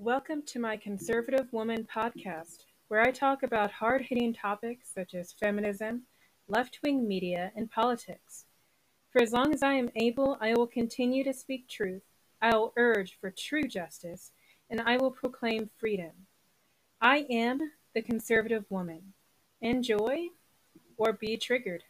Welcome to my Conservative Woman podcast, where I talk about hard hitting topics such as feminism, left wing media, and politics. For as long as I am able, I will continue to speak truth, I will urge for true justice, and I will proclaim freedom. I am the conservative woman. Enjoy or be triggered.